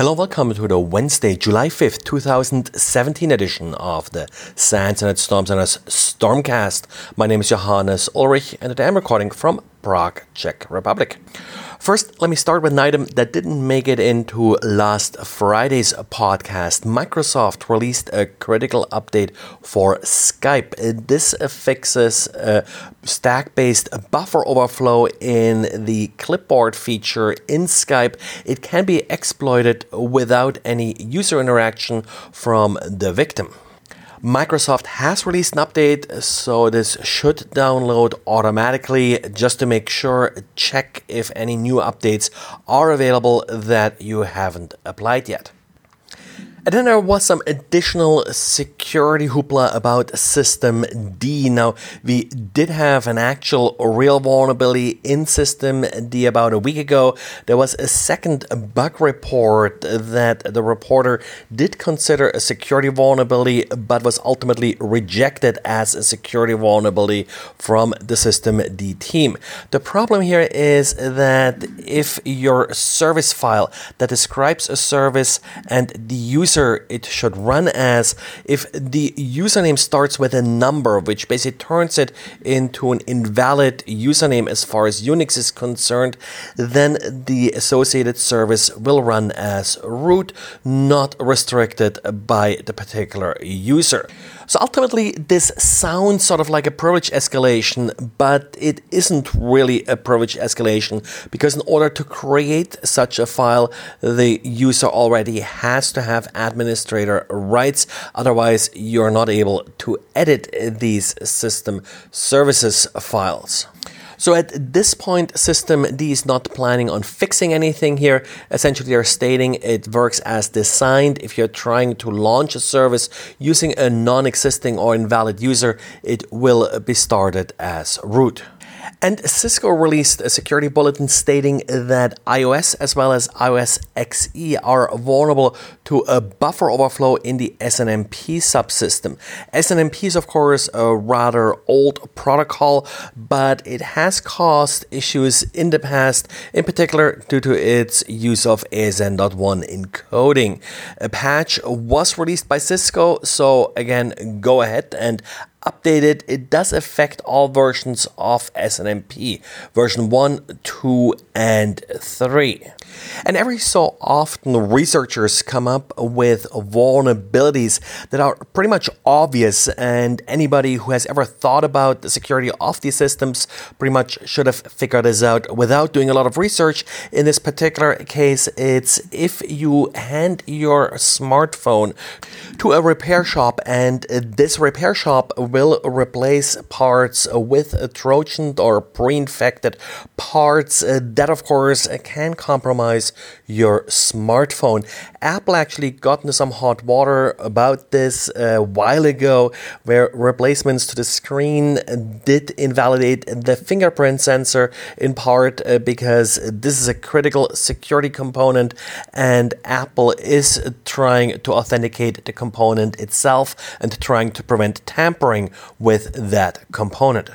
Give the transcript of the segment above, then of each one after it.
Hello, welcome to the Wednesday, July 5th, 2017 edition of the SANS Internet Storm Center's Stormcast. My name is Johannes Ulrich and today I'm recording from Prague, Czech Republic. First, let me start with an item that didn't make it into last Friday's podcast. Microsoft released a critical update for Skype. This fixes a stack based buffer overflow in the clipboard feature in Skype. It can be exploited without any user interaction from the victim. Microsoft has released an update, so this should download automatically. Just to make sure, check if any new updates are available that you haven't applied yet. And then there was some additional security hoopla about System D. Now, we did have an actual real vulnerability in System D about a week ago. There was a second bug report that the reporter did consider a security vulnerability, but was ultimately rejected as a security vulnerability from the System D team. The problem here is that if your service file that describes a service and the user user it should run as if the username starts with a number, which basically turns it into an invalid username as far as Unix is concerned, then the associated service will run as root, not restricted by the particular user. So ultimately, this sounds sort of like a privilege escalation, but it isn't really a privilege escalation because in order to create such a file, the user already has to have administrator rights. Otherwise, you're not able to edit these system services files. So at this point, System D is not planning on fixing anything here. Essentially, they're stating it works as designed. If you're trying to launch a service using a non existing or invalid user, it will be started as root. And Cisco released a security bulletin stating that IOS as well as IOS XE are vulnerable to a buffer overflow in the SNMP subsystem. SNMP is, of course, a rather old protocol, but it has caused issues in the past, in particular due to its use of ASN.1 encoding. A patch was released by Cisco, so again, go ahead and updated, it does affect all versions of SNMP, version 1, 2, and 3. And every so often, researchers come up with vulnerabilities that are pretty much obvious, and anybody who has ever thought about the security of these systems pretty much should have figured this out without doing a lot of research. In this particular case, it's if you hand your smartphone to a repair shop, and this repair shop will replace parts with Trojan or pre infected parts, that of course can compromise your smartphone. Apple actually got into some hot water about this a while ago, where replacements to the screen did invalidate the fingerprint sensor in part uh, because this is a critical security component, and Apple is trying to authenticate the component itself and trying to prevent tampering with that component.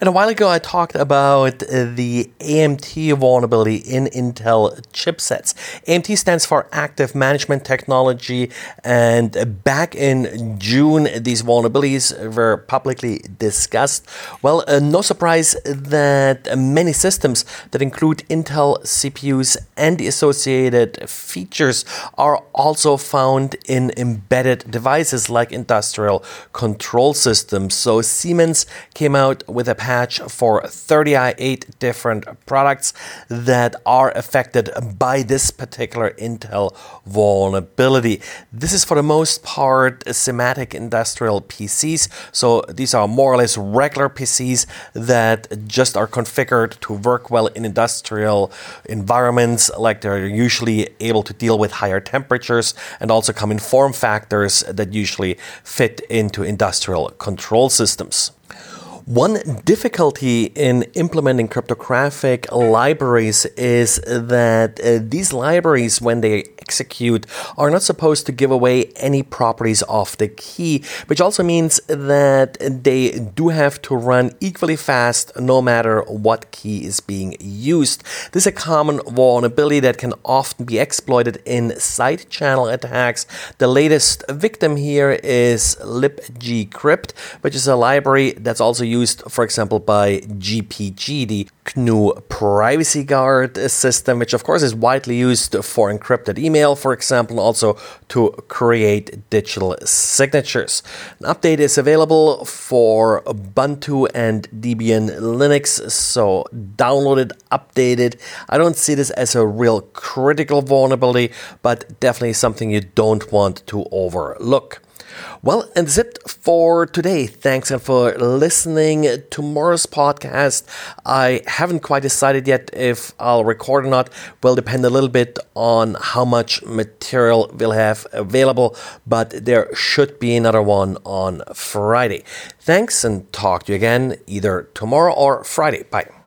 And a while ago, I talked about the AMT vulnerability in Intel chipsets. AMT stands for Active Management Technology, and back in June, these vulnerabilities were publicly discussed. Well, uh, no surprise that many systems that include Intel CPUs and the associated features are also found in embedded devices like industrial control systems. So Siemens came out with a patch for 38 different products that are affected by this particular Intel vulnerability. This is for the most part Simatic industrial PCs. So these are more or less regular PCs that just are configured to work well in industrial environments, like they're usually able to deal with higher temperatures and also come in form factors that usually fit into industrial control systems. One difficulty in implementing cryptographic libraries is that uh, these libraries, when they execute, are not supposed to give away any properties of the key, which also means that they do have to run equally fast no matter what key is being used. This is a common vulnerability that can often be exploited in side channel attacks. The latest victim here is libgcrypt, which is a library that's also used, for example, by GPG, the GNU Privacy Guard system, which of course is widely used for encrypted email, for example, also to create digital signatures. An update is available for Ubuntu and Debian Linux, so download it, update it. I don't see this as a real critical vulnerability, but definitely something you don't want to overlook. Well, and that's it for today. Thanks again for listening. Tomorrow's podcast, I haven't quite decided yet if I'll record or not. Will depend a little bit on how much material we'll have available, but there should be another one on Friday. Thanks and talk to you again either tomorrow or Friday. Bye.